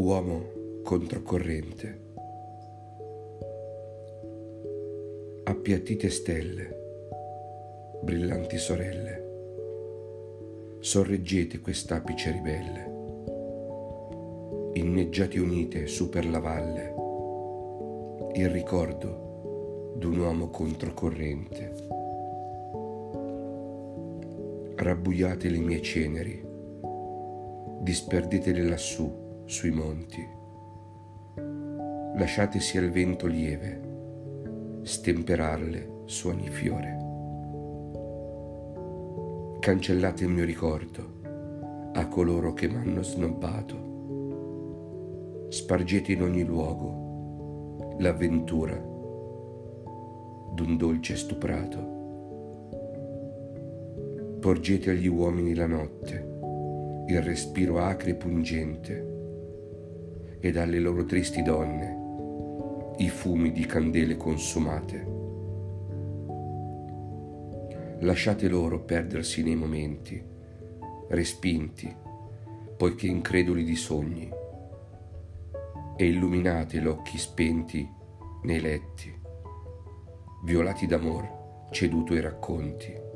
Uomo controcorrente. Appiattite stelle, brillanti sorelle, sorreggete quest'apice ribelle, inneggiate unite su per la valle, il ricordo d'un uomo controcorrente. Rabbuiate le mie ceneri, disperdetele lassù sui monti. Lasciatesi al vento lieve, stemperarle suoni fiore. Cancellate il mio ricordo a coloro che m'hanno snobbato. Spargete in ogni luogo l'avventura d'un dolce stuprato. Porgete agli uomini la notte, il respiro acre e pungente e dalle loro tristi donne i fumi di candele consumate. Lasciate loro perdersi nei momenti, respinti, poiché increduli di sogni, e illuminate l'occhi spenti nei letti, violati d'amor ceduto ai racconti.